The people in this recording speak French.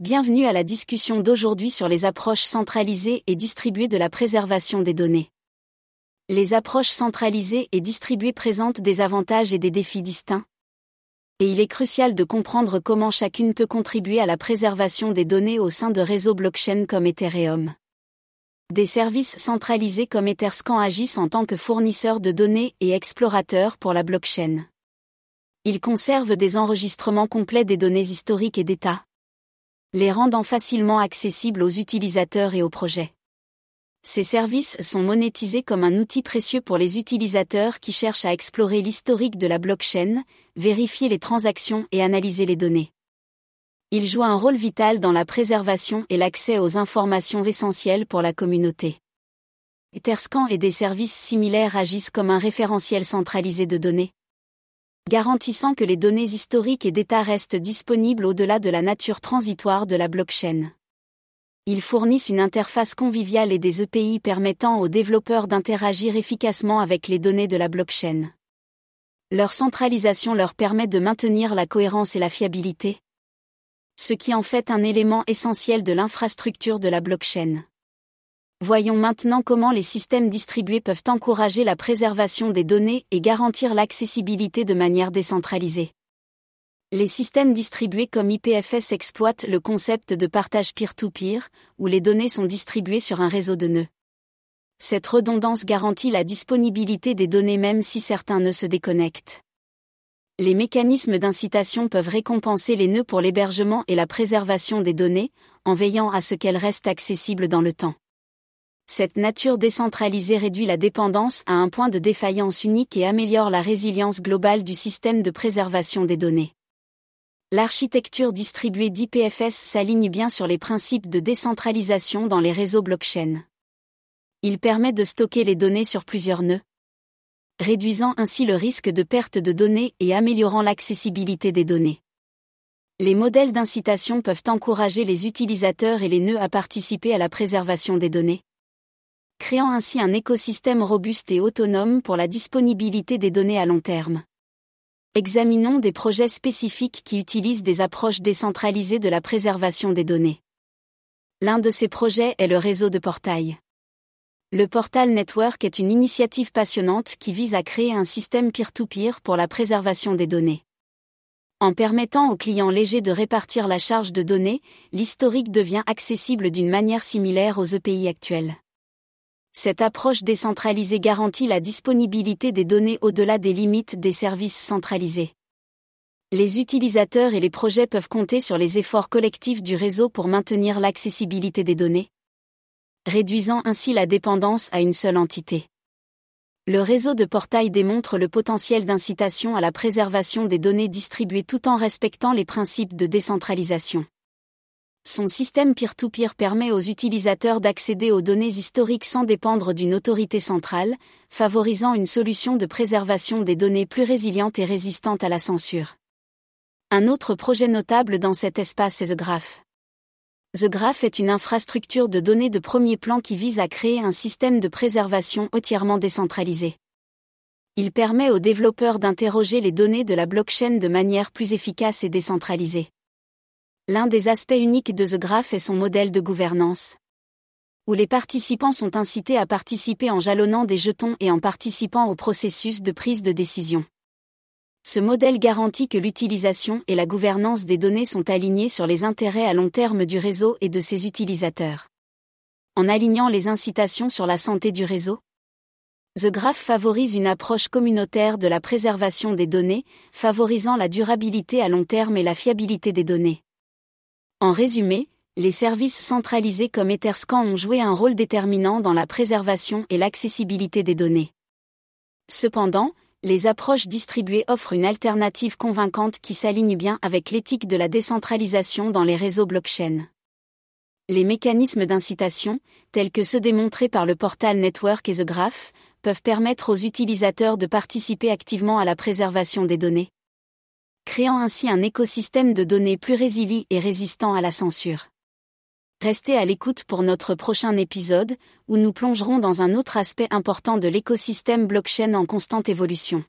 Bienvenue à la discussion d'aujourd'hui sur les approches centralisées et distribuées de la préservation des données. Les approches centralisées et distribuées présentent des avantages et des défis distincts. Et il est crucial de comprendre comment chacune peut contribuer à la préservation des données au sein de réseaux blockchain comme Ethereum. Des services centralisés comme Etherscan agissent en tant que fournisseurs de données et explorateurs pour la blockchain. Ils conservent des enregistrements complets des données historiques et d'état les rendant facilement accessibles aux utilisateurs et aux projets. Ces services sont monétisés comme un outil précieux pour les utilisateurs qui cherchent à explorer l'historique de la blockchain, vérifier les transactions et analyser les données. Ils jouent un rôle vital dans la préservation et l'accès aux informations essentielles pour la communauté. Etherscan et des services similaires agissent comme un référentiel centralisé de données, garantissant que les données historiques et d'état restent disponibles au-delà de la nature transitoire de la blockchain. Ils fournissent une interface conviviale et des EPI permettant aux développeurs d'interagir efficacement avec les données de la blockchain. Leur centralisation leur permet de maintenir la cohérence et la fiabilité, ce qui en fait un élément essentiel de l'infrastructure de la blockchain. Voyons maintenant comment les systèmes distribués peuvent encourager la préservation des données et garantir l'accessibilité de manière décentralisée. Les systèmes distribués comme IPFS exploitent le concept de partage peer-to-peer, où les données sont distribuées sur un réseau de nœuds. Cette redondance garantit la disponibilité des données même si certains nœuds se déconnectent. Les mécanismes d'incitation peuvent récompenser les nœuds pour l'hébergement et la préservation des données, en veillant à ce qu'elles restent accessibles dans le temps. Cette nature décentralisée réduit la dépendance à un point de défaillance unique et améliore la résilience globale du système de préservation des données. L'architecture distribuée d'IPFS s'aligne bien sur les principes de décentralisation dans les réseaux blockchain. Il permet de stocker les données sur plusieurs nœuds, réduisant ainsi le risque de perte de données et améliorant l'accessibilité des données. Les modèles d'incitation peuvent encourager les utilisateurs et les nœuds à participer à la préservation des données créant ainsi un écosystème robuste et autonome pour la disponibilité des données à long terme. Examinons des projets spécifiques qui utilisent des approches décentralisées de la préservation des données. L'un de ces projets est le réseau de portail. Le Portal Network est une initiative passionnante qui vise à créer un système peer-to-peer pour la préservation des données. En permettant aux clients légers de répartir la charge de données, l'historique devient accessible d'une manière similaire aux EPI actuels. Cette approche décentralisée garantit la disponibilité des données au-delà des limites des services centralisés. Les utilisateurs et les projets peuvent compter sur les efforts collectifs du réseau pour maintenir l'accessibilité des données, réduisant ainsi la dépendance à une seule entité. Le réseau de portail démontre le potentiel d'incitation à la préservation des données distribuées tout en respectant les principes de décentralisation. Son système peer-to-peer permet aux utilisateurs d'accéder aux données historiques sans dépendre d'une autorité centrale, favorisant une solution de préservation des données plus résiliente et résistante à la censure. Un autre projet notable dans cet espace est The Graph. The Graph est une infrastructure de données de premier plan qui vise à créer un système de préservation entièrement décentralisé. Il permet aux développeurs d'interroger les données de la blockchain de manière plus efficace et décentralisée. L'un des aspects uniques de The Graph est son modèle de gouvernance. Où les participants sont incités à participer en jalonnant des jetons et en participant au processus de prise de décision. Ce modèle garantit que l'utilisation et la gouvernance des données sont alignées sur les intérêts à long terme du réseau et de ses utilisateurs. En alignant les incitations sur la santé du réseau, The Graph favorise une approche communautaire de la préservation des données, favorisant la durabilité à long terme et la fiabilité des données. En résumé, les services centralisés comme Etherscan ont joué un rôle déterminant dans la préservation et l'accessibilité des données. Cependant, les approches distribuées offrent une alternative convaincante qui s'aligne bien avec l'éthique de la décentralisation dans les réseaux blockchain. Les mécanismes d'incitation, tels que ceux démontrés par le portal Network et The Graph, peuvent permettre aux utilisateurs de participer activement à la préservation des données créant ainsi un écosystème de données plus résilient et résistant à la censure. Restez à l'écoute pour notre prochain épisode, où nous plongerons dans un autre aspect important de l'écosystème blockchain en constante évolution.